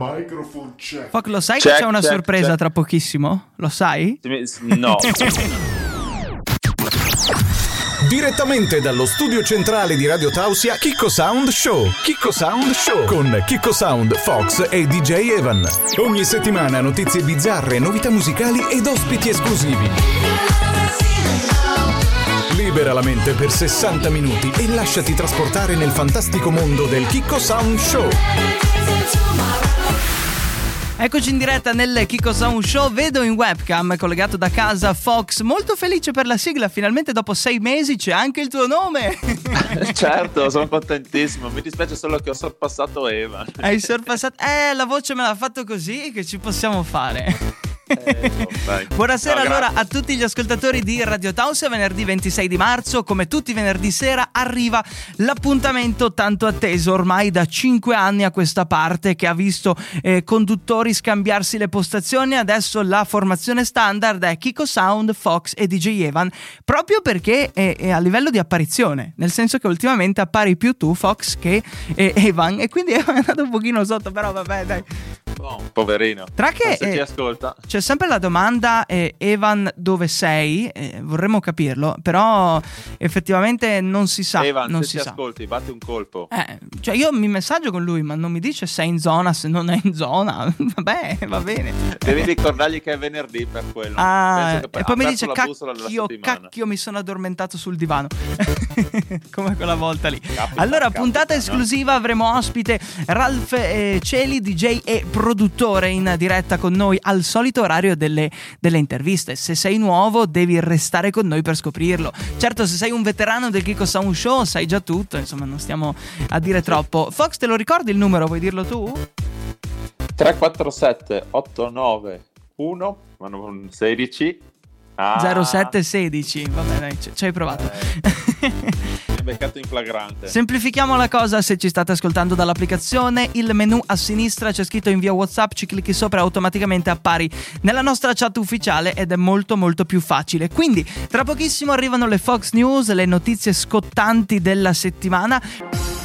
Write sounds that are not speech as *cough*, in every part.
Microphone check. Foc, lo sai Check, che c'è una check, sorpresa check. tra pochissimo? Lo sai? No. *laughs* Direttamente dallo studio centrale di Radio Tausia, Kiko Sound Show. Kiko Sound Show con Kiko Sound, Fox e DJ Evan. Ogni settimana notizie bizzarre, novità musicali ed ospiti esclusivi. Libera la mente per 60 minuti e lasciati trasportare nel fantastico mondo del Kiko Sound Show. Eccoci in diretta nel Kiko Sound Show. Vedo in webcam collegato da casa Fox, molto felice per la sigla. Finalmente dopo sei mesi c'è anche il tuo nome. *laughs* certo, sono contentissimo. Mi dispiace solo che ho sorpassato Eva. Hai sorpassato. Eh, la voce me l'ha fatto così che ci possiamo fare. Eh, no. *laughs* Buonasera No, allora a tutti gli ascoltatori di Radio Tausia, venerdì 26 di marzo, come tutti i venerdì sera arriva l'appuntamento tanto atteso ormai da 5 anni a questa parte che ha visto eh, conduttori scambiarsi le postazioni, adesso la formazione standard è Kiko Sound, Fox e DJ Evan, proprio perché è, è a livello di apparizione, nel senso che ultimamente appari più tu Fox che eh, Evan e quindi *laughs* è andato un pochino sotto, però vabbè dai. Oh, poverino. Tra che, se eh, ci ascolta. C'è sempre la domanda, eh, Evan, dove sei? Eh, vorremmo capirlo, però effettivamente non si sa. Evan, non se si ci sa. ascolti, batti un colpo. Eh, cioè io mi messaggio con lui, ma non mi dice se è in zona, se non è in zona. *laughs* Vabbè, va bene. Devi ricordargli che è venerdì per quello. Ah, che e poi mi dice cacchio, settimana." cacchio, mi sono addormentato sul divano. *laughs* Come quella volta lì. Capita, allora, capita, puntata no? esclusiva, avremo ospite Ralph eh, Celi, DJ e produttore in diretta con noi al solito orario delle, delle interviste. Se sei nuovo, devi restare con noi per scoprirlo. Certo, se sei un veterano del Kiko Sound Show, sai già tutto, insomma, non stiamo a dire troppo. Fox, te lo ricordi il numero? Vuoi dirlo tu? 347 891 ma non 16 ah, 0716. Vabbè, dai, ci hai provato. hai *laughs* beccato in flagrante Semplifichiamo la cosa se ci state ascoltando dall'applicazione, il menu a sinistra c'è scritto invia WhatsApp, ci clicchi sopra e automaticamente appari nella nostra chat ufficiale ed è molto molto più facile. Quindi tra pochissimo arrivano le Fox News, le notizie scottanti della settimana.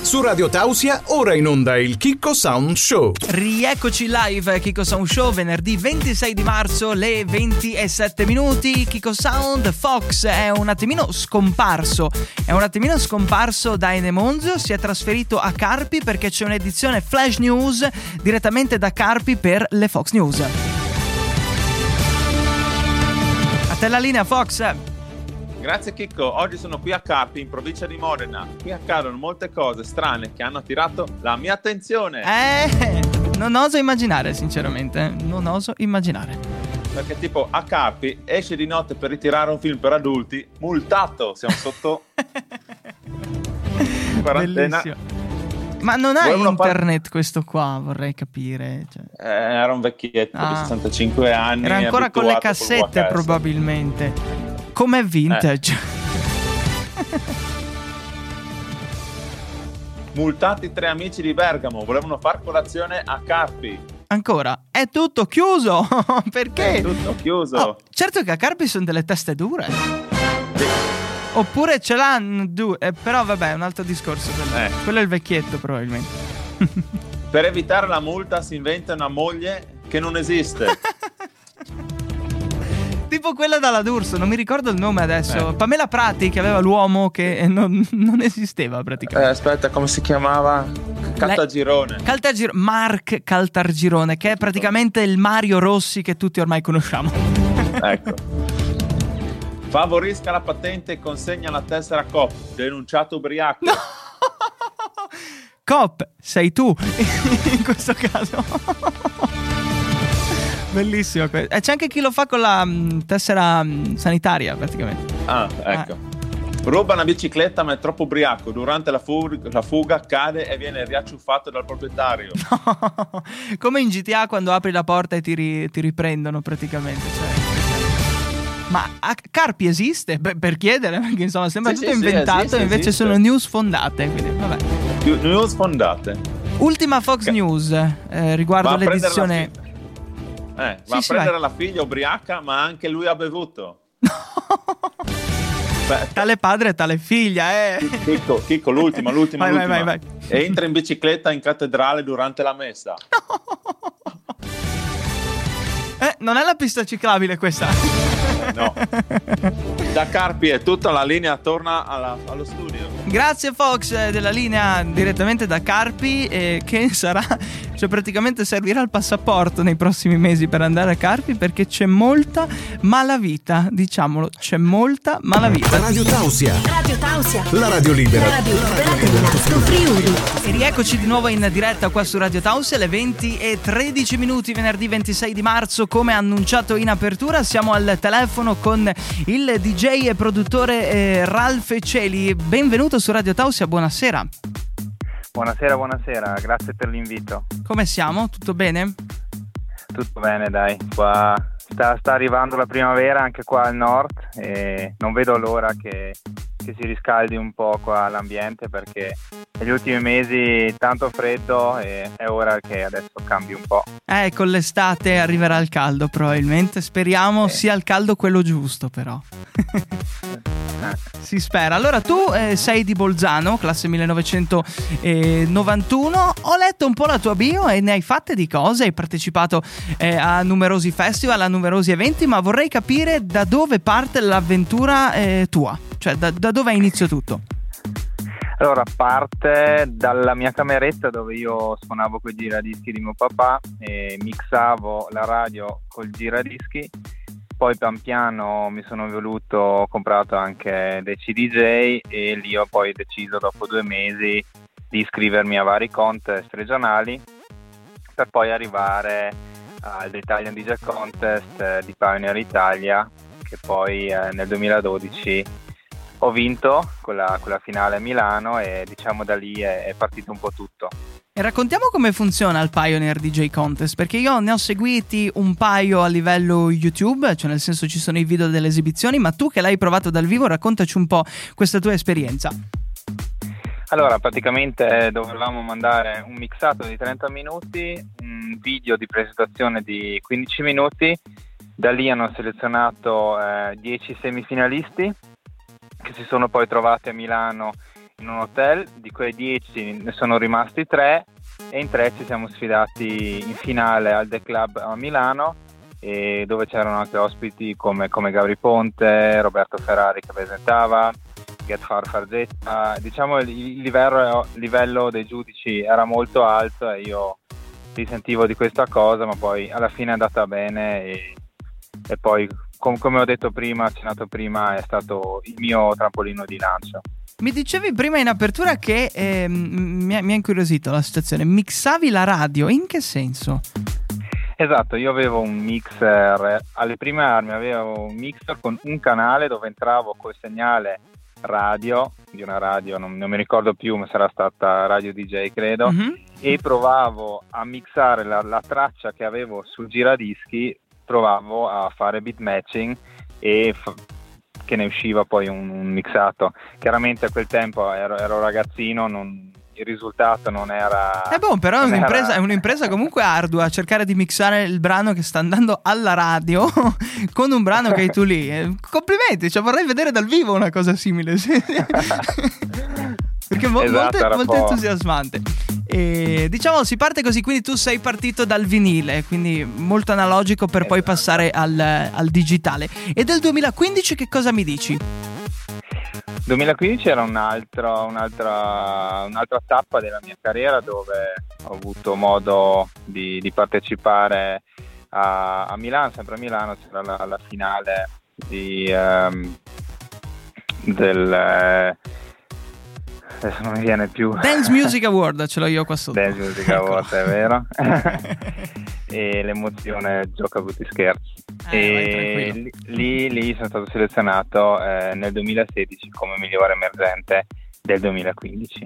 Su Radio Tausia, ora in onda il Kiko Sound Show. Rieccoci live Kiko Sound Show venerdì 26 di marzo le 20 e 7 minuti. Kiko Sound Fox è un attimino scomparso. È un attimino scomparso da Enemonzio, si è trasferito a Carpi perché c'è un'edizione Flash News direttamente da Carpi per le Fox News. A te la linea Fox. grazie Chicco oggi sono qui a Carpi in provincia di Modena qui accadono molte cose strane che hanno attirato la mia attenzione Eh, non oso immaginare sinceramente, non oso immaginare. perché tipo a Carpi esce di notte per ritirare un film per adulti multato siamo sotto *laughs* quarantena Bellissimo. Ma non ha internet questo qua, vorrei capire. cioè. Eh, era un vecchietto Ah. di 65 anni Era ancora con le cassette probabilmente. Com'è vintage? multati tre amici di Bergamo volevano far colazione a Carpi Ancora, è tutto chiuso. *laughs* Perché? è tutto chiuso Oh, certo che a Carpi sono delle teste dure. Oppure ce l'hanno due. eh, però vabbè, è un altro discorso. Quello, Eh. quello è il vecchietto probabilmente. *laughs* Per evitare la multa si inventa una moglie che non esiste. *laughs* Tipo quella dalla D'Urso, non mi ricordo il nome adesso. Eh. Pamela Prati che aveva l'uomo che *laughs* non, non esisteva Eh, praticamente. aspetta, come si chiamava? Caltagirone. Caltagir- Mark Caltagirone, che è praticamente il Mario Rossi che tutti ormai conosciamo. ecco. Favorisca la patente e consegna la tessera COP. Denunciato ubriaco. Cop, sei tu in questo caso. Bellissimo. E c'è anche chi lo fa con la mm, tessera mm, sanitaria praticamente. Ah, ecco. Ruba una bicicletta ma è troppo ubriaco. Durante la, fu- la fuga cade e viene riacciuffato dal proprietario. *laughs* Come in GTA quando apri la porta e ti, ri- ti riprendono praticamente. cioè. Ma a- Carpi esiste? Beh, per chiedere, perché insomma sembra Sì, tutto sì, inventato, esiste, invece esiste. sono news fondate. Quindi, vabbè. News fondate. Ultima Fox Ca- News eh, riguardo l'edizione. Eh, va sì, a prendere vai. la figlia ubriaca, ma anche lui ha bevuto. *laughs* Beh, Tale padre e tale figlia, eh. Chicco, Chicco, l'ultima, l'ultima, Vai, vai, l'ultima. vai, E entra in bicicletta in cattedrale durante la messa. *laughs* non è la pista ciclabile questa. *laughs* No. Da Carpi è tutta la linea torna alla, allo studio. Grazie Fox eh, della linea direttamente da Carpi eh, che sarà, cioè praticamente servirà il passaporto nei prossimi mesi per andare a Carpi perché c'è molta malavita, diciamolo, c'è molta malavita. Radio Tausia. Radio Tausia. La radio libera. La radio libera dell'Alto Friuli. E rieccoci di nuovo in diretta qua su Radio Tausia alle 20 e 13 minuti venerdì 26 di marzo come annunciato in apertura siamo al telefono con il DJ e produttore eh, Ralph Celi benvenuto su Radio Tausia buonasera Buonasera, buonasera, grazie per l'invito. come siamo? tutto bene? Tutto bene, dai. Qua sta, sta arrivando la primavera anche qua al nord e non vedo l'ora che, che si riscaldi un po' qua l'ambiente perché negli ultimi mesi tanto freddo e è ora che adesso cambi un po'. Eh, con l'estate arriverà il caldo probabilmente, speriamo sia il caldo quello giusto però. *laughs* si spera. Allora tu eh, sei di Bolzano, classe 1991, ho letto un po' la tua bio e ne hai fatte di cose, hai partecipato eh, a numerosi festival, a numerosi eventi, ma vorrei capire da dove parte l'avventura eh, tua, cioè da, da dove inizio tutto. Allora, parte dalla mia cameretta dove io suonavo con i giradischi di mio papà e mixavo la radio col giradischi. Poi pian piano mi sono voluto, ho comprato anche dei CDJ e lì ho poi deciso dopo due mesi di iscrivermi a vari contest regionali per poi arrivare all'Italian DJ Contest di Pioneer Italia che poi eh, nel 2012 ho vinto quella, quella finale a Milano e diciamo da lì è, è partito un po' tutto. E raccontiamo come funziona il Pioneer DJ Contest, perché io ne ho seguiti un paio a livello YouTube, cioè nel senso ci sono i video delle esibizioni, ma tu che l'hai provato dal vivo raccontaci un po' questa tua esperienza. Allora, praticamente dovevamo mandare un mixato di 30 minuti, un video di presentazione di 15 minuti, da lì hanno selezionato eh, 10 semifinalisti che si sono poi trovati a Milano in un hotel, di quei 10 ne sono rimasti 3 e in 3 ci siamo sfidati in finale al The Club a Milano dove c'erano anche ospiti come, come Gabri Ponte, Roberto Ferrari che presentava, Gethard Farzetta. Diciamo il, il livello, livello dei giudici era molto alto e io risentivo di questa cosa, ma poi alla fine è andata bene e, e poi com- come ho detto prima, accennato prima, è stato il mio trampolino di lancio. Mi dicevi prima in apertura che ehm, mi, ha, mi ha incuriosito la situazione, mixavi la radio, in che senso? Esatto, io avevo un mixer, alle prime armi avevo un mixer con un canale dove entravo col segnale radio, di una radio, non, non mi ricordo più, ma sarà stata Radio DJ credo, Mhm. e provavo a mixare la, la traccia che avevo sul giradischi, provavo a fare beat matching e f- che ne usciva poi un, un mixato. Chiaramente a quel tempo ero, ero ragazzino, non- il risultato non era... Eh boh, però è un'impresa, era- è un'impresa comunque ardua cercare di mixare il brano che sta andando alla radio *laughs* con un brano che hai tu lì. Eh, Complimenti, cioè vorrei vedere dal vivo una cosa simile. *laughs* Perché mo- Esatto, molto, molto entusiasmante. E, diciamo si parte così, quindi tu sei partito dal vinile, quindi molto analogico per poi Esatto. passare al, al digitale. E del 2015 che cosa mi dici? 2015 era un altro- un'altra, un'altra tappa della mia carriera dove ho avuto modo di, di partecipare a, a Milano, sempre a Milano c'era la, la finale di, ehm, del... eh, adesso non mi viene più... Dance *laughs* Music Award, ce l'ho io qua sotto. Dance Music Ecco. Award, è vero. *laughs* e l'emozione gioca a tutti scherzi. Eh, e lì, lì sono stato selezionato eh, nel 2016 come migliore emergente del 2015.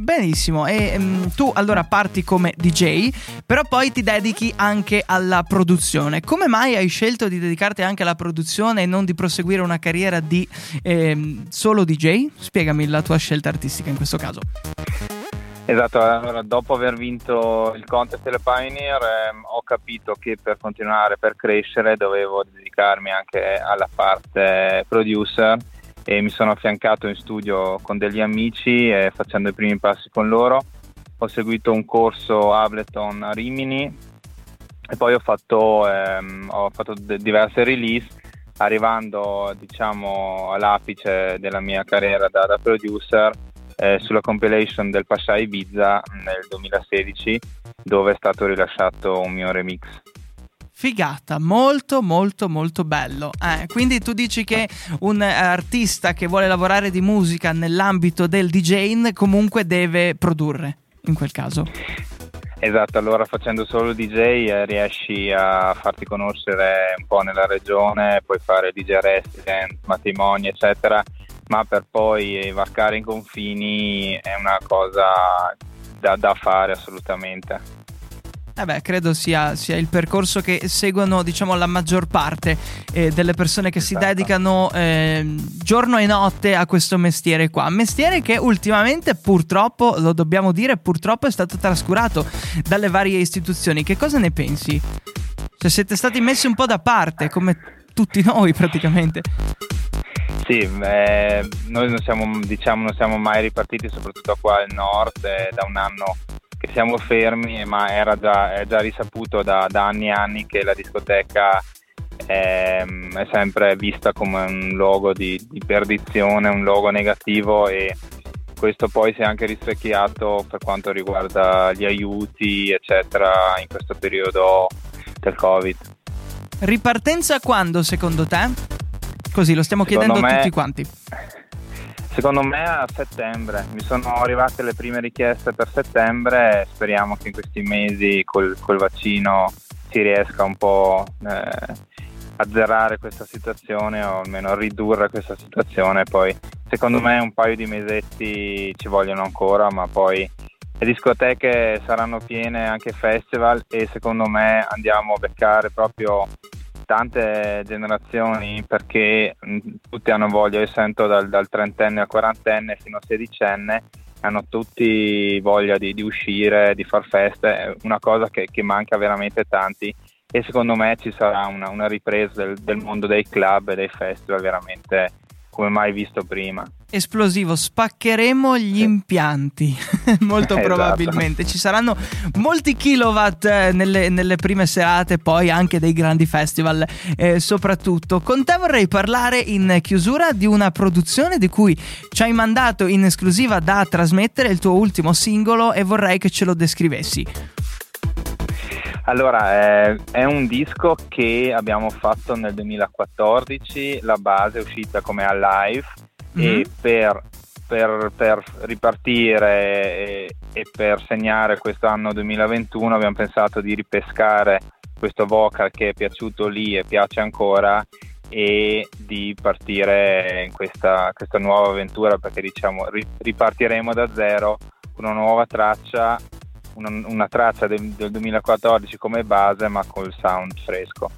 Benissimo, e mm, tu allora parti come DJ, però poi ti dedichi anche alla produzione. Come mai hai scelto di dedicarti anche alla produzione e non di proseguire una carriera di ehm, solo DJ? Spiegami la tua scelta artistica in questo caso. Esatto, allora dopo aver vinto il contest delle Pioneer ehm, ho capito che per continuare, per crescere dovevo dedicarmi anche alla parte producer e mi sono affiancato in studio con degli amici e facendo i primi passi con loro. Ho seguito un corso Ableton a Rimini e poi ho fatto, ehm, ho fatto d- diverse release arrivando diciamo all'apice della mia carriera da, da producer eh, sulla compilation del Pasha Ibiza nel 2016 dove è stato rilasciato un mio remix. Figata, molto molto molto bello. Eh, quindi tu dici che un artista che vuole lavorare di musica nell'ambito del DJing comunque deve produrre, in quel caso. Esatto, allora facendo solo DJ eh, riesci a farti conoscere un po' nella regione, puoi fare DJ resident, matrimoni, eccetera, ma per poi varcare i confini è una cosa da, da fare assolutamente. Eh beh, credo sia, sia, il percorso che seguono diciamo, la maggior parte eh, delle persone che esatto. si dedicano eh, giorno e notte a questo mestiere qua. Mestiere che ultimamente purtroppo, lo dobbiamo dire, purtroppo è stato trascurato dalle varie istituzioni. Che cosa ne pensi? Cioè siete stati messi un po' da parte, come tutti noi praticamente. Sì, eh, noi non siamo, diciamo, non siamo mai ripartiti, soprattutto qua al nord, eh, da un anno che siamo fermi, ma era già, è già risaputo da, da anni e anni che la discoteca è, è, sempre vista come un luogo di, di, perdizione, un luogo negativo e questo poi si è anche rispecchiato per quanto riguarda gli aiuti, eccetera, in questo periodo del Covid. Ripartenza quando secondo te? Così lo stiamo secondo chiedendo me, a tutti quanti. Secondo me a settembre, mi sono arrivate le prime richieste per settembre e speriamo che in questi mesi col, col vaccino si riesca un po' eh, zerare questa situazione o almeno ridurre questa situazione. Poi secondo me un paio di mesetti ci vogliono ancora, ma poi le discoteche saranno piene anche festival e secondo me andiamo a beccare proprio tante generazioni perché mh, tutti hanno voglia, io sento dal, dal trentenne al quarantenne fino al sedicenne, hanno tutti voglia di, di, uscire, di far feste, è una cosa che, che, manca veramente tanti. E secondo me ci sarà una, una ripresa del, del, mondo dei club e dei festival veramente come mai visto prima. Esplosivo, spaccheremo gli sì. impianti, *laughs* molto esatto. probabilmente. Ci saranno molti kilowatt eh, nelle, nelle, prime serate, poi anche dei grandi festival eh, soprattutto. Con te vorrei parlare in chiusura di una produzione di cui ci hai mandato in esclusiva da trasmettere il tuo ultimo singolo e vorrei che ce lo descrivessi. Allora, eh, è un disco che abbiamo fatto nel 2014, la base è uscita come Alive mm-hmm. e per, per, per ripartire e, e, per segnare questo anno 2021 abbiamo pensato di ripescare questo vocal che è piaciuto lì e piace ancora e di partire in questa, questa nuova avventura perché diciamo ripartiremo da zero con una nuova traccia una, una traccia del, del 2014 come base ma col sound fresco.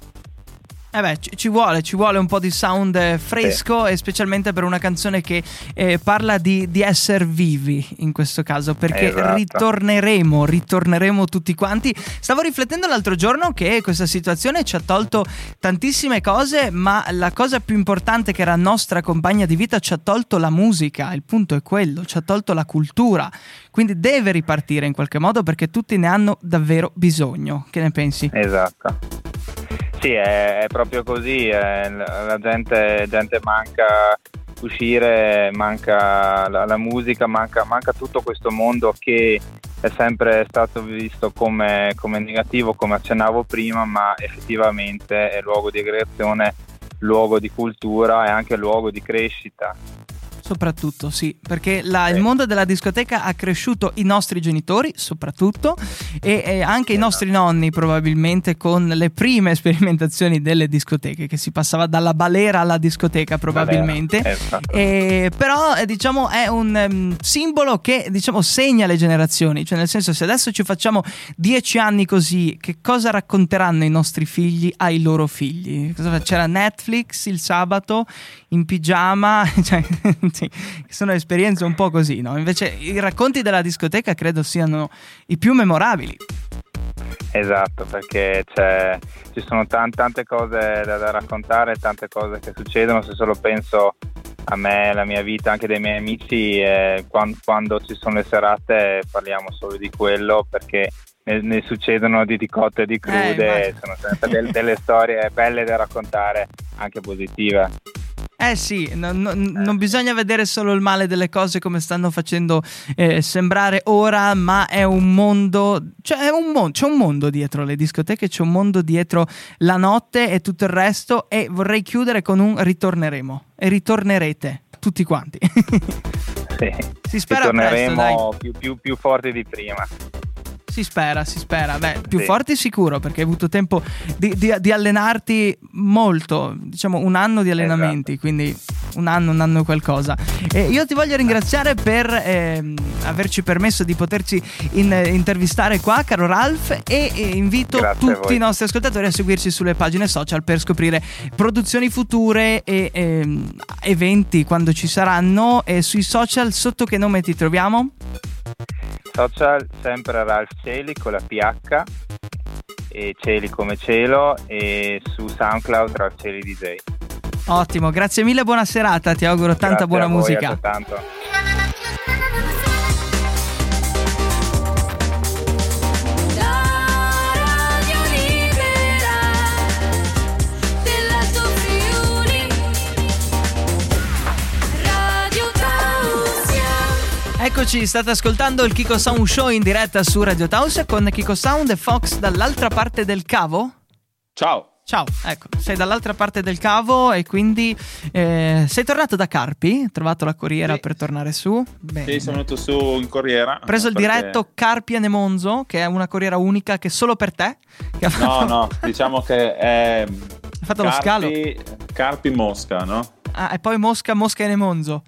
Eh beh, ci, vuole, ci vuole un po' di sound eh, fresco sì. e specialmente per una canzone che eh, parla di, di essere vivi in questo caso, perché esatto. ritorneremo, ritorneremo tutti quanti. Stavo riflettendo l'altro giorno che questa situazione ci ha tolto tantissime cose, ma la cosa più importante che era nostra compagna di vita ci ha tolto la musica, il punto è quello, ci ha tolto la cultura. Quindi deve ripartire in qualche modo perché tutti ne hanno davvero bisogno. Che ne pensi? Esatto. Sì, è, è proprio così, è, la gente, gente, manca uscire, manca la, la musica, manca, manca, tutto questo mondo che è sempre stato visto come, come negativo, come accennavo prima, ma effettivamente è luogo di aggregazione, luogo di cultura e anche luogo di crescita. Soprattutto, sì, perché la, il mondo della discoteca ha cresciuto i nostri genitori, soprattutto, e, e anche i nostri nonni, probabilmente, con le prime *laughs* sperimentazioni delle discoteche, che si passava dalla balera alla discoteca, probabilmente. Esatto. E, però, eh, diciamo, è un um, simbolo che, diciamo, segna le generazioni. Cioè, nel senso, se adesso ci facciamo dieci anni così, che cosa racconteranno i nostri figli ai loro figli? C'era Netflix il sabato in pigiama, *laughs* cioè, sì, sono esperienze un po' così, no? Invece i racconti della discoteca credo siano i più memorabili. Esatto, perché ci sono t- tante cose da, da, raccontare, tante cose che succedono, se solo penso a me, alla mia vita, anche dei miei amici, eh, quando, quando, ci sono le serate parliamo solo di quello perché ne, ne succedono di, di cotte e di crude, Eh, sono sempre del- delle storie belle da raccontare, anche positive. Eh sì, no- no- non bisogna vedere solo il male delle cose come stanno facendo eh, sembrare ora, ma è un mondo, cioè è un mon- c'è un mondo dietro le discoteche, c'è un mondo dietro la notte e tutto il resto e vorrei chiudere con un ritorneremo e ritornerete tutti quanti. Sì. Si spera presto, torneremo più, più, più forti di prima. Si spera, si spera. Beh, più Sì. forti sicuro perché hai avuto tempo di, di- di allenarti molto, diciamo un anno di allenamenti, quindi un anno, un anno e qualcosa. E io ti voglio ringraziare per ehm, averci permesso di poterci in- intervistare qua, caro Ralph, e, e invito Grazie tutti i nostri ascoltatori a seguirci sulle pagine social per scoprire produzioni future e ehm, eventi quando ci saranno. E sui social sotto che nome ti troviamo? Social sempre Ralph Celi con la PH e Celi come cielo e su SoundCloud Ralph Celi DJ. Ottimo, grazie mille, buona serata, ti auguro tanta Grazie buona a voi, musica. Eccoci, state ascoltando il Kiko Sound Show in diretta su Radio Taus con Kiko Sound e Fox dall'altra parte del cavo. Ciao. Ciao, ecco, sei dall'altra parte del cavo e quindi eh, sei tornato da Carpi, hai trovato la corriera Sì. per tornare su. Bene. Sì, sono venuto su in corriera. Ho preso il perché- diretto Carpi e Nemonzo, che è una corriera unica che è solo per te. No, fatto, no, diciamo che è. ha fatto lo scalo. Carpi Mosca, no? Ah, e poi Mosca, Mosca e Nemonzo.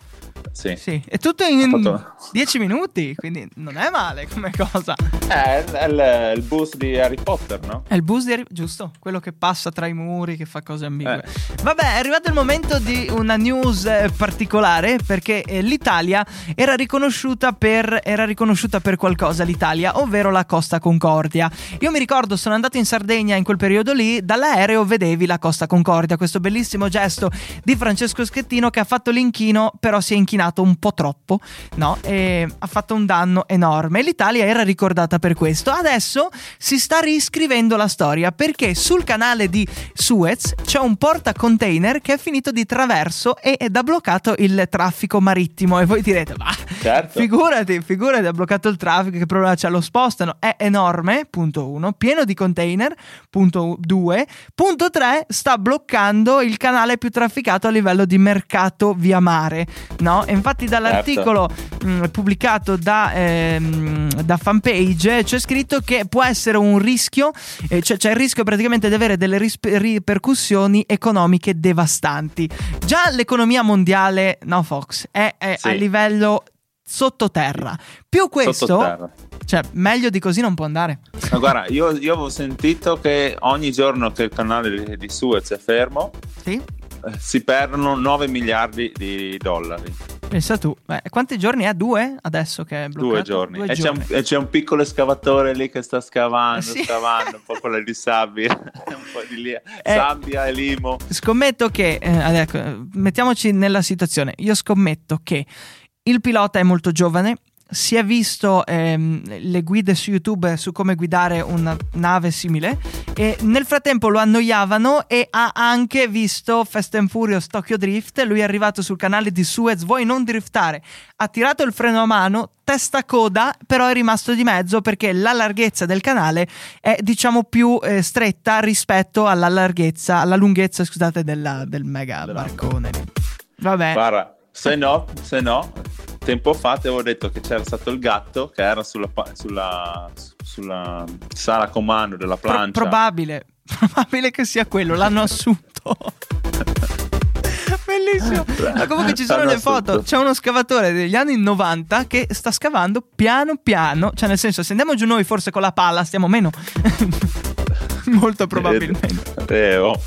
Sì. Sì, è tutto in Ha fatto- 10 minuti, quindi non è male come cosa. Eh, È il, il bus di Harry Potter, no? È il bus di Harry- giusto? Quello che passa tra i muri, che fa cose ambigue. Eh. Vabbè, è arrivato il momento di una news eh, particolare perché eh, l'Italia era riconosciuta per era riconosciuta per qualcosa l'Italia, ovvero la Costa Concordia. Io mi ricordo, sono andato in Sardegna in quel periodo lì, dall'aereo vedevi la Costa Concordia, questo bellissimo gesto di Francesco Schettino che ha fatto l'inchino, però si è inchinato un po' troppo, no? E ha fatto un danno enorme. L'Italia era ricordata per questo. Adesso si sta riscrivendo la storia perché sul canale di Suez c'è un porta container che è finito di traverso e ed ha bloccato il traffico marittimo. E voi direte, ma Certo. figurati, figurati, ha bloccato il traffico, che problema c'è? Lo spostano, è enorme, punto uno, pieno di container, punto due, punto tre, sta bloccando il canale più trafficato a livello di mercato via mare, no? E infatti dall'articolo mh, pubblicato da, ehm, da fanpage c'è scritto che può essere un rischio, eh, cioè c'è il rischio praticamente di avere delle risp- ripercussioni economiche devastanti. Già l'economia mondiale, no Fox, è, è Sì. a livello sottoterra. Più questo, Sottoterra. cioè meglio di così non può andare. Ma guarda, io, io avevo sentito che ogni giorno che il canale di, di Suez è fermo Sì? eh, si perdono 9 miliardi di dollari. Pensa tu. Beh, quanti giorni è? Due adesso che è bloccato? Due giorni. Due e, c'è un, giorni. e c'è un piccolo escavatore lì che sta scavando, sì. scavando, un po' quello di sabbia, *laughs* un po' di lì, Eh. sabbia e limo. Scommetto che, eh, ecco, mettiamoci nella situazione, io scommetto che il pilota è molto giovane, si è visto ehm, le guide su YouTube su come guidare una nave simile e nel frattempo lo annoiavano e ha anche visto Fast and Furious Tokyo Drift, lui è arrivato sul canale di Suez, vuoi non driftare, ha tirato il freno a mano, testa coda, però è rimasto di mezzo perché la larghezza del canale è diciamo più eh, stretta rispetto alla larghezza, alla lunghezza scusate della- del mega barcone. Vabbè. Guarda, se no, se no, tempo fa ti avevo detto che c'era stato il gatto che era sulla, sulla, sulla sala comando della Pro- plancia. probabile, *laughs* probabile che sia quello, l'hanno assunto. *laughs* Bellissimo. Ma comunque ci sono le foto. C'è uno scavatore degli anni 90 che sta scavando piano piano. Cioè, nel senso, se andiamo giù noi, forse con la palla stiamo meno. *laughs* Molto probabilmente. Eh, oh,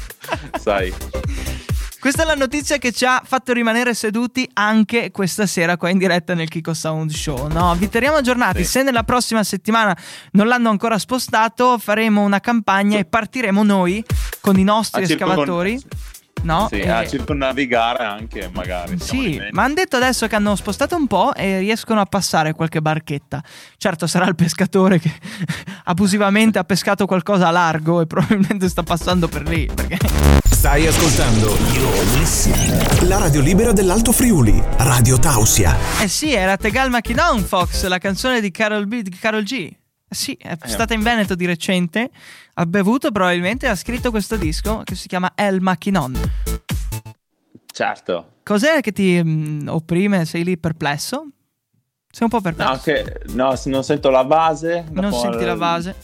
sai. Questa è la notizia che ci ha fatto rimanere seduti anche questa sera qua in diretta nel Kiko Sound Show. No, vi teniamo aggiornati. Sì. Se nella prossima settimana non l'hanno ancora spostato, faremo una campagna e partiremo noi con i nostri escavatori. Con- no? Sì, E- a circonnavigare anche magari. siamo Sì, ma hanno detto adesso che hanno spostato un po' e riescono a passare qualche barchetta. Certo, sarà il pescatore che *laughs* abusivamente ha pescato qualcosa a largo e probabilmente sta passando per lì. Perché... Stai ascoltando la radio libera dell'Alto Friuli, Radio Tausia. Eh sì, era Tegal Machinon Fox, la canzone di Carol, B, di Karol G. Eh sì, è stata in Veneto di recente, ha bevuto probabilmente e ha scritto questo disco che si chiama El Machinon. Certo. Cos'è che ti mm, opprime? Sei lì perplesso? Sei un po' perplesso. No, che, no, non sento la base. non senti la base?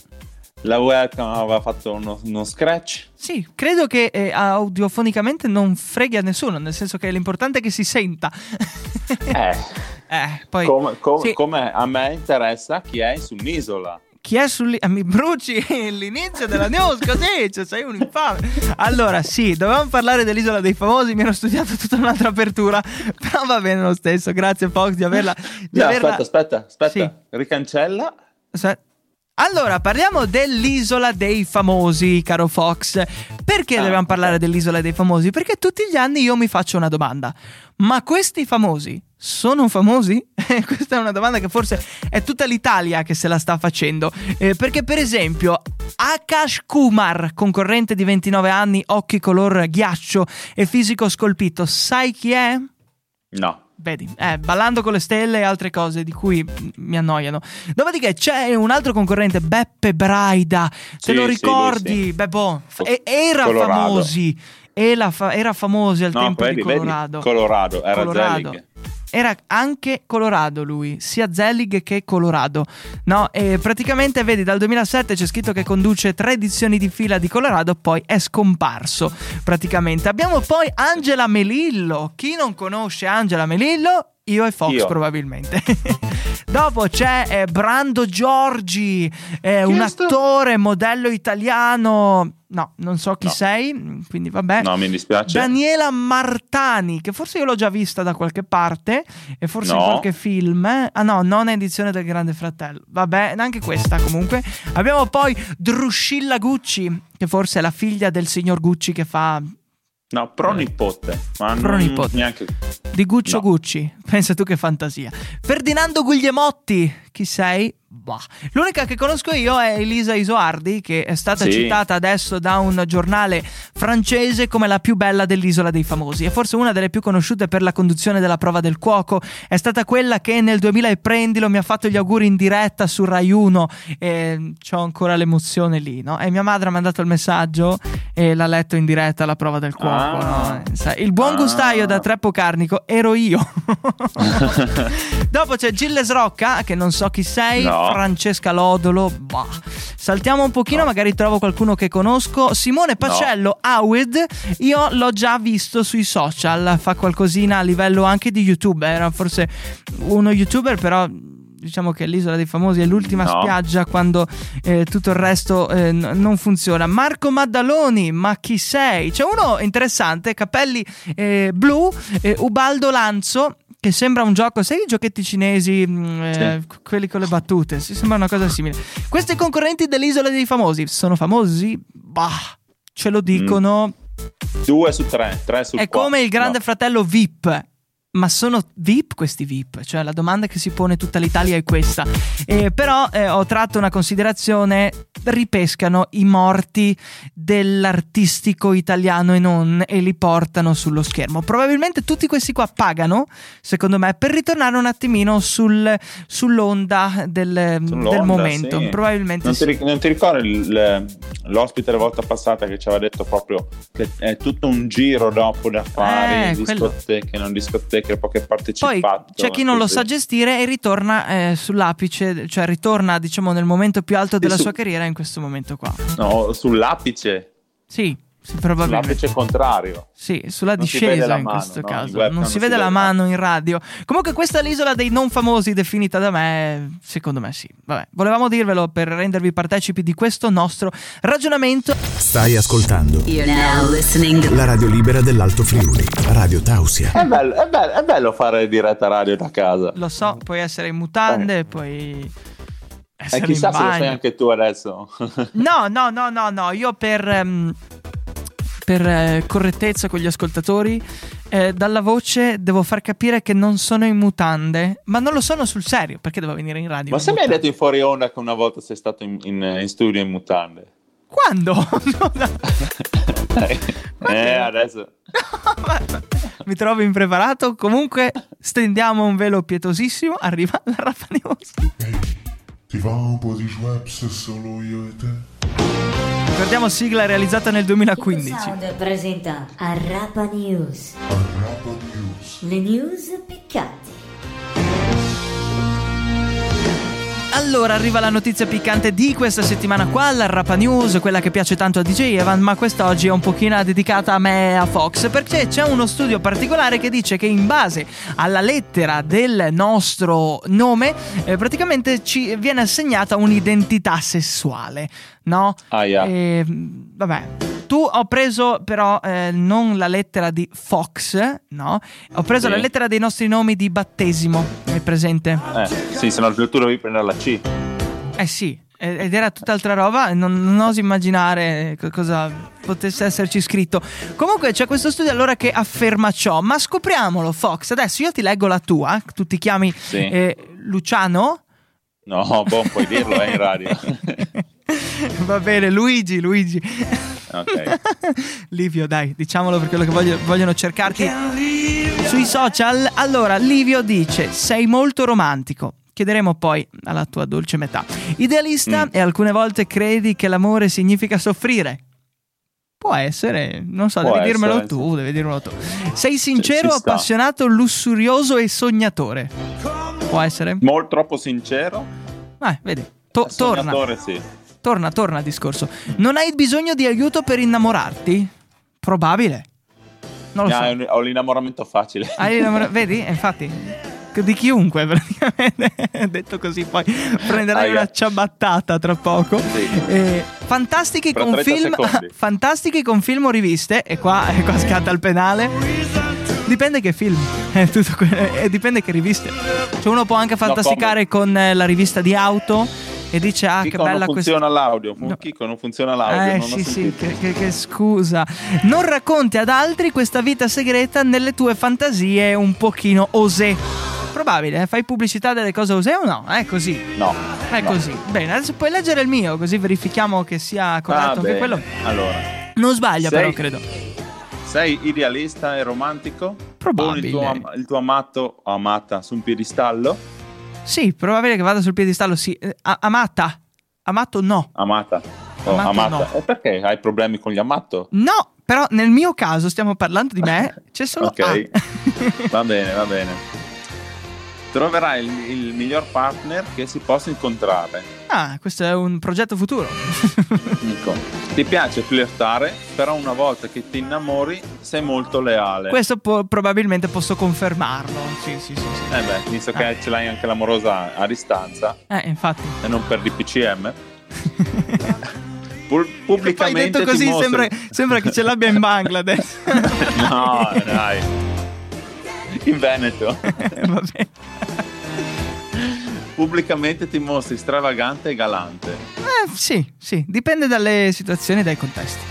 La webcam aveva fatto uno, uno scratch. Sì, credo che eh, audiofonicamente non freghi a nessuno, nel senso che l'importante è che si senta. *laughs* Eh, eh, poi come, com- sì, come a me interessa chi è su un'isola. chi è sul mi bruci *laughs* l'inizio della news così, cioè sei un infame. Allora, sì, dovevamo parlare dell'isola dei famosi, mi ero studiato tutta un'altra apertura, *laughs* però va bene lo stesso. Grazie Fox di averla di No, averla- aspetta, aspetta, aspetta. Sì. Ricancella. Aspetta. Allora, parliamo dell'isola dei famosi, caro Fox. Perché Ah, dobbiamo parlare dell'isola dei famosi? Perché tutti gli anni io mi faccio una domanda. Ma questi famosi sono famosi? *laughs* Questa è una domanda che forse è tutta l'Italia che se la sta facendo. Eh, perché, per esempio, Akash Kumar, concorrente di 29 anni, occhi color ghiaccio e fisico scolpito, sai chi è? No. Vedi, eh, ballando con le stelle e altre cose di cui mi annoiano. Dopodiché c'è un altro concorrente, Beppe Braida. Te Sì, lo ricordi? sì. Beh, boh, e- era Colorado. famosi. Era, fa- era famosi al No, tempo vedi, di vedi, Colorado. Colorado, era Colorado. Zelig. Era anche Colorado lui, sia Zelig che Colorado. No, e praticamente vedi dal 2007 c'è scritto che conduce tre edizioni di fila di Colorado, poi è scomparso praticamente. Abbiamo poi Angela Melillo. Chi non conosce Angela Melillo? Io e Fox Io. probabilmente. *laughs* Dopo c'è eh, Brando Giorgi, eh, un attore, modello italiano. No, non so chi No. sei, quindi vabbè. No, mi dispiace. Daniela Martani, che forse io l'ho già vista da qualche parte e forse in No. qualche film. Ah no, non è edizione del Grande Fratello. Vabbè, neanche questa comunque. Abbiamo poi Druscilla Gucci, che forse è la figlia del signor Gucci che fa No, pronipote. Ma non- Pronipote. neanche... di Guccio No. Gucci. Pensa tu che fantasia. Ferdinando Guglielmotti, chi sei? Bah. L'unica che conosco io è Elisa Isoardi, che è stata Sì. citata adesso da un giornale francese come la più bella dell'isola dei famosi. È forse una delle più conosciute per la conduzione della prova del cuoco. È stata quella che nel 2000 e prendilo mi ha fatto gli auguri in diretta su Rai 1 e ho ancora l'emozione lì, no? E mia madre ha mandato il messaggio e l'ha letto in diretta la prova del cuoco, Ah. no? Il buon Ah. gustaio da Treppo Carnico ero io. *laughs* Dopo c'è Gilles Rocca, che non so chi sei, No. Francesca Lodolo. Bah. Saltiamo un pochino, No. magari trovo qualcuno che conosco. Simone Pacello, Awed, io l'ho già visto sui social, fa qualcosina a livello anche di YouTube. Era forse uno youtuber, però. Diciamo che l'isola dei famosi è l'ultima No. spiaggia quando eh, tutto il resto eh, n- non funziona. Marco Maddaloni, ma chi sei? C'è uno interessante, capelli eh, blu, eh, Ubaldo Lanzo, che sembra un gioco, sai i giochetti cinesi, mh, eh, Sì. quelli con le battute, si sembra una cosa simile. Questi concorrenti dell'isola dei famosi sono famosi? Bah, ce lo dicono. Due su tre, tre su È quattro. come il grande No. fratello VIP. Ma sono VIP questi VIP? Cioè la domanda che si pone tutta l'Italia è questa. Eh, però eh, ho tratto una considerazione, ripescano i morti dell'artistico italiano e non e li portano sullo schermo. Probabilmente tutti questi qua pagano, secondo me, per ritornare un attimino sul- sull'onda del, Sull'onda, del momento. sì. Probabilmente Non sì. ti, non ti ricordi l'ospite la volta passata che ci aveva detto proprio che è tutto un giro dopo da fare, Eh, quello. discoteche, non discoteche, che hai Poi partecipato. c'è chi non lo così. sa gestire e ritorna eh, sull'apice, cioè ritorna diciamo nel momento più alto della su- sua carriera in questo momento qua. No, sull'apice, Sì, sì, probabilmente. sull'apice contrario. Sì, sulla Non si vede discesa in mano, questo no? caso. Il webcam non si vede la mano. mano in radio. Comunque questa è l'isola dei non famosi definita da me, secondo me sì. Vabbè, volevamo dirvelo per rendervi partecipi di questo nostro ragionamento. Stai ascoltando la radio libera dell'Alto Friuli, Radio Tausia. È bello, è bello, è bello fare diretta radio da casa. Lo so, puoi essere in mutande, puoi E essere Eh, chissà se lo fai anche tu adesso. No, no, no, no, no, io per... ehm, per eh, correttezza con gli ascoltatori, eh, dalla voce devo far capire che non sono in mutande, ma non lo sono sul serio, perché devo venire in radio? Ma in se mi hai detto in fuori onda che una volta sei stato in, in- in studio in mutande? Quando? *laughs* No, no. eh, adesso... *laughs* Mi trovo impreparato. Comunque, stendiamo un velo pietosissimo. Arriva la Raffa News. Ti va un po' di Schweppes solo io e te? Ricordiamo sigla realizzata nel 2015. Sound presenta Arrapa News, Arrapa News. le news piccanti. Allora arriva la notizia piccante di questa settimana qua, la Rapa News, quella che piace tanto a DJ Evan, ma quest'oggi è un pochino dedicata a me e a Fox, perché c'è uno studio particolare che dice che in base alla lettera del nostro nome, eh, praticamente ci viene assegnata un'identità sessuale, no? Aia. E, vabbè. Tu ho preso però eh, non la lettera di Fox, no? Ho preso Sì. la lettera dei nostri nomi di battesimo, hai presente? Eh, sì, se no tu dovevi prendere la C. Eh sì, eh, ed era tutt'altra roba, non, non oso immaginare co- cosa potesse esserci scritto. Comunque c'è questo studio allora che afferma ciò, ma scopriamolo Fox, adesso io ti leggo la tua, tu ti chiami Sì. eh, Luciano? No, boh, puoi dirlo, è in radio. *laughs* Va bene, Luigi, Luigi. Ok. *laughs* Livio, dai, diciamolo per quello che voglio- vogliono cercarti sui social. Allora, Livio dice: Sei molto romantico. Chiederemo poi alla tua dolce metà. Idealista Mm. e alcune volte credi che l'amore significa soffrire. Può essere, non so, Può devi dirmelo essere, tu, devi dirmelo tu. Sei sincero, ci sta. appassionato, lussurioso e sognatore. Può essere? Molto troppo sincero. Ah, vedi. To- torna, Sognatore, sì. torna, torna al discorso. Non hai bisogno di aiuto per innamorarti? Probabile. Non lo so. Ah, un- ho l'innamoramento facile. Hai innamora- *laughs* Vedi? Eh, Infatti, di chiunque *laughs* praticamente. Detto così, poi prenderai una ciabattata tra poco. Sì. Eh, fantastici Fra con 30 film. *laughs* fantastichi con film o riviste. E qua, e qua scatta il penale. Dipende che film, *laughs* eh, que- eh, dipende che riviste. Cioè, uno può anche fantasticare con eh, la rivista di auto e dice: Ah, che Kiko bella non questa. funziona l'audio. No. Kiko non funziona l'audio. Eh sì sì, che, che- che scusa. Non racconti ad altri questa vita segreta nelle tue fantasie un pochino osè. Probabile, eh? fai pubblicità delle cose osè o no? È così. No. È no. così. Bene, adesso puoi leggere il mio, così verifichiamo che sia corretto Ah, anche bene. quello. Allora, Non sbaglia, Sei- però, credo. sei idealista e romantico? Probabile. Poni il il tuo amato o amata su un piedistallo? Sì, probabile che vada sul piedistallo, sì. Eh, a- amata. Amato no. Amata. O Amato amata. no. E perché hai problemi con gli amato? No, però nel mio caso stiamo parlando di me, c'è solo Ok. A. va bene, va bene. Troverai il, il miglior partner che si possa incontrare. ah, questo è un progetto futuro. *laughs* Ecco. Ti piace flirtare, però una volta che ti innamori sei molto leale. Questo po- probabilmente posso confermarlo. Sì, sì, sì. sì. Eh beh, visto che ce l'hai anche l'amorosa a distanza Eh, infatti. e non per DPCM. Pu- Poi pubblicamente detto così sembra, sembra che ce l'abbia in Bangladesh. *laughs* No, dai. *laughs* *laughs* In Veneto. *laughs* Va bene. Pubblicamente ti mostri stravagante e galante. Eh, sì, sì, dipende dalle situazioni e dai contesti.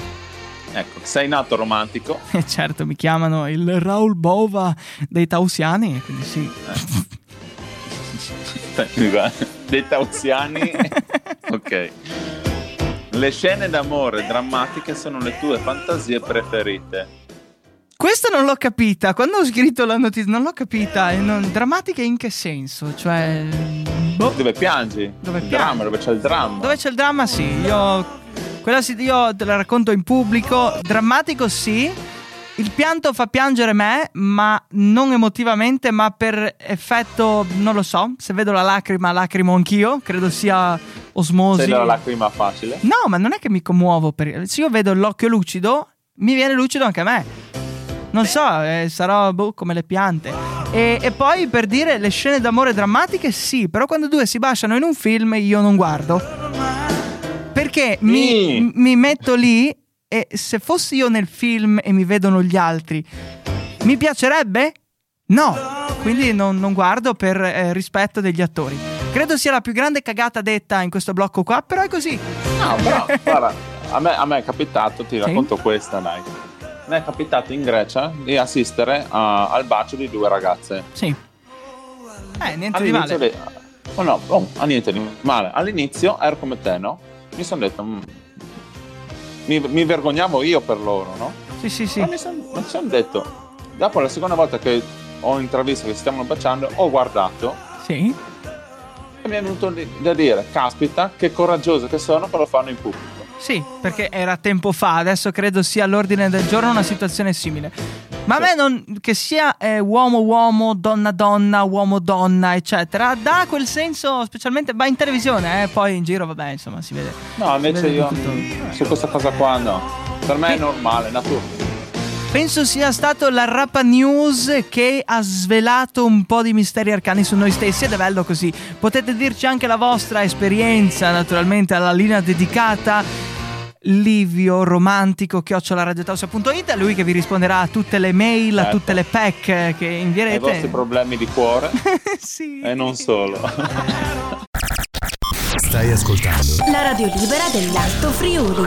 Ecco, sei nato romantico. E certo, mi chiamano il Raul Bova dei Tausiani, quindi sì. *laughs* Dei tauziani. ok. Le scene d'amore drammatiche sono le tue fantasie preferite. Questa non l'ho capita. Quando ho scritto la notizia, non l'ho capita. Non- Drammatica in che senso? Cioè. boh. Dove piangi? Dove il piangi? dramma, dove c'è il dramma. Dove c'è il dramma, sì. Io. Quella sì, io te la racconto in pubblico. Drammatico, sì. Il pianto fa piangere me, ma non emotivamente, ma per effetto, non lo so. Se vedo la lacrima, lacrimo anch'io. Credo sia osmosi. Sei la lacrima facile. No, ma non è che mi commuovo. Per... Se io vedo l'occhio lucido, mi viene lucido anche a me. Non so, eh, sarò boh, come le piante. E, e poi per dire le scene d'amore drammatiche, sì, però quando due si baciano in un film io non guardo. Perché mi, Mm. mi metto lì e se fossi io nel film e mi vedono gli altri, mi piacerebbe? No, quindi non, non guardo per eh, rispetto degli attori. Credo sia la più grande cagata detta in questo blocco qua, però è così. No, però, *laughs* guarda, a me, a me è capitato, ti racconto questa, dai. Mi è capitato in Grecia di assistere a- al bacio di due ragazze. Sì. Eh, niente di All'inizio male. de- Oh no, oh, niente di male. All'inizio ero come te, no? Mi sono detto... "Mm, mi, mi vergognavo io per loro, no? Sì, sì, sì. Ma mi sono detto... Dopo la seconda volta che ho intravisto che si stavano baciando, ho guardato Sì. e mi è venuto di- da dire, caspita, che coraggioso che sono che lo fanno in pubblico. Sì, perché era tempo fa, adesso credo sia all'ordine del giorno una situazione simile. Ma a me non, che sia eh, uomo-uomo, donna-donna, uomo-donna, eccetera, dà quel senso, specialmente va in televisione, eh, poi in giro, vabbè, insomma, si vede. No, invece vede io tutto. su questa cosa qua no. Per me è normale, naturale. Penso sia stato la Rapa News che ha svelato un po' di misteri arcani su noi stessi ed è bello così. Potete dirci anche la vostra esperienza, naturalmente, alla linea dedicata. Livio romantico chiocciolaradiotausia.it è lui che vi risponderà a tutte le mail, a Certo. tutte le pack che I vostri invierete. problemi di cuore *laughs* sì. e non solo. Stai ascoltando La radio libera dell'Alto Friuli.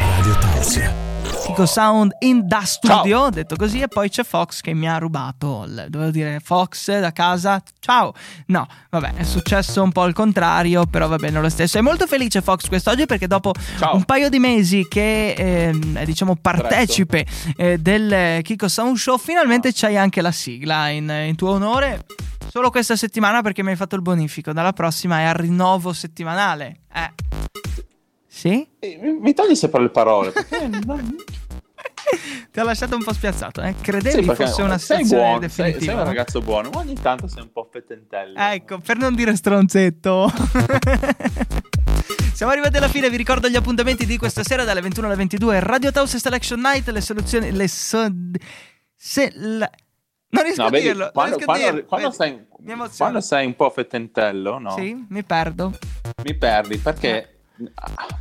Radio Tausia. Kiko Sound in da studio, detto così, e poi c'è Fox che mi ha rubato. il- dovevo dire Fox da casa, ciao. No, vabbè, è successo un po' il contrario, però va bene lo stesso. È molto felice Fox quest'oggi perché dopo Ciao. un paio di mesi che è diciamo partecipe eh, del Kiko Sound Show, finalmente c'hai anche la sigla in, in tuo onore. Solo questa settimana perché mi hai fatto il bonifico. Dalla prossima è al rinnovo settimanale. Eh. Sì? Eh, mi, togli sempre le parole. Perché non- Ti ho lasciato un po' spiazzato, eh? Credevi Sì, fosse una sei situazione buono, sei, definitiva. sei un no? ragazzo buono, ma ogni tanto sei un po' fettentello. Ecco, per non dire stronzetto. *laughs* Siamo arrivati alla fine, vi ricordo gli appuntamenti di questa sera dalle 21 alle 22 Radio House Selection Night, le soluzioni le so- se la- Non riesco No, a vedi, dirlo, quando, riesco a quando- dirlo, quando sei, quando sei un po' fettentello, no? Sì, mi perdo. mi perdi perché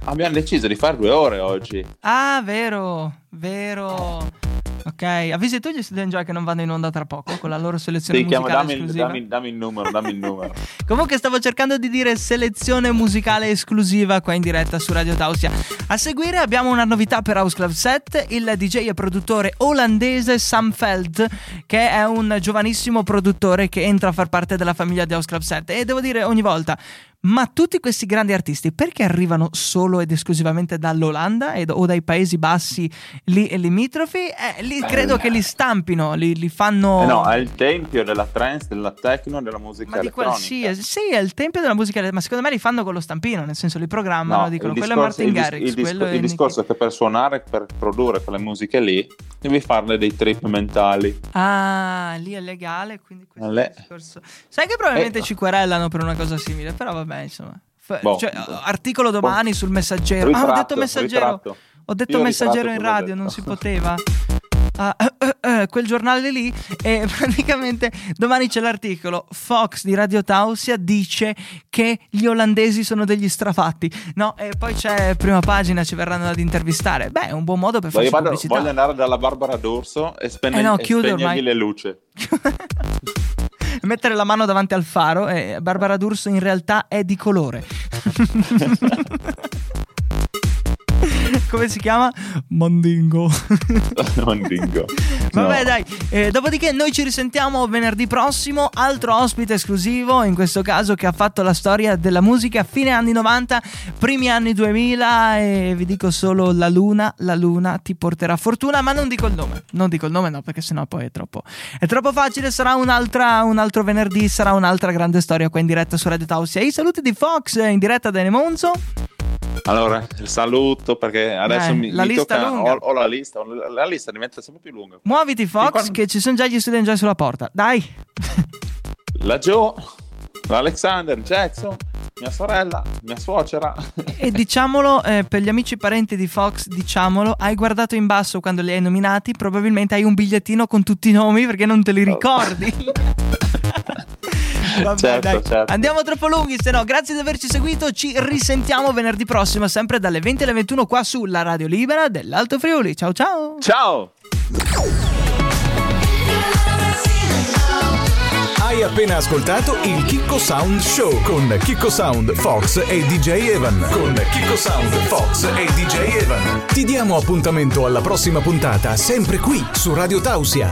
abbiamo deciso di fare due ore oggi. Ah, vero, vero. Ok, avvisi tu gli Student Joy che non vanno in onda tra poco con la loro selezione Sì, musicale dammi, esclusiva. dammi- dammi il numero, dammi il numero. *laughs* Comunque stavo cercando di dire selezione musicale esclusiva qua in diretta su Radio Tausia. A seguire abbiamo una novità per House Club 7, il DJ e produttore olandese Sam Veld, che è un giovanissimo produttore che entra a far parte della famiglia di House Club 7 e devo dire ogni volta ma tutti questi grandi artisti perché arrivano solo ed esclusivamente dall'Olanda ed- o dai Paesi Bassi lì limitrofi? Eh, lì credo che li stampino, li, li fanno... Eh no, è il tempio della trance, della techno, della musica Ma di elettronica. qualsiasi, sì, è il tempio della musica, ma secondo me li fanno con lo stampino, nel senso li programmano, No, dicono il quello discorso- è Martin il Garrix, il, dis- quello è il Nicky- discorso è che per suonare, per produrre quelle musiche lì, devi farle dei trip mentali. Ah, lì è legale, quindi questo Le- discorso. Sai che probabilmente Eh, ci querellano per una cosa simile, però vabbè, insomma. F- Boh. cioè, articolo domani sul messaggero. ah, ho Ritratto, detto messaggero. ritratto. Ho detto Io messaggero in ritratto radio, detto. non si *laughs* poteva. Ah, eh, eh, eh, quel giornale lì e *laughs* praticamente domani c'è l'articolo Fox di Radio Tausia dice che gli olandesi sono degli strafatti no e poi c'è prima pagina ci verranno ad intervistare beh è un buon modo per vado- pubblicità voglio andare dalla Barbara D'Urso e, spenne- Eh no, e spegnergli ormai. le luci. *laughs* mettere la mano davanti al faro e Barbara D'Urso in realtà è di colore *laughs* come si chiama? Mandingo *laughs* Mandingo. Vabbè, No. dai. Eh, dopodiché, noi ci risentiamo venerdì prossimo. Altro ospite esclusivo, in questo caso, che ha fatto la storia della musica fine anni 90, primi anni 2000. E vi dico solo la luna. La luna ti porterà fortuna, ma non dico il nome. Non dico il nome, no, perché sennò poi è troppo, è troppo facile. Sarà un'altra, un altro venerdì. Sarà un'altra grande storia qua in diretta su Radio Tausia. I saluti di Fox in diretta da Nemonzo. Allora, saluto perché adesso Eh, mi, la mi lista tocca, lunga. Ho, ho la lista, ho la, lista diventa sempre più lunga. Muoviti, Fox, quando- che ci sono già gli student già sulla porta. Dai. *laughs* La Joe, l'Alexander, Jackson, mia sorella, mia suocera. *laughs* E diciamolo eh, per gli amici parenti di Fox, diciamolo, hai guardato in basso quando li hai nominati, probabilmente hai un bigliettino con tutti i nomi perché non te li ricordi. *laughs* Vabbè, Certo, dai. certo. Andiamo troppo lunghi, se no, grazie di averci seguito, ci risentiamo venerdì prossimo, sempre dalle 20 alle 21 qua sulla Radio Libera dell'Alto Friuli. Ciao ciao! Ciao! Hai appena ascoltato il Chicco Sound Show con Chicco Sound, Fox e DJ Evan. Con Chicco Sound, Fox e DJ Evan. Ti diamo appuntamento alla prossima puntata, sempre qui su Radio Tausia.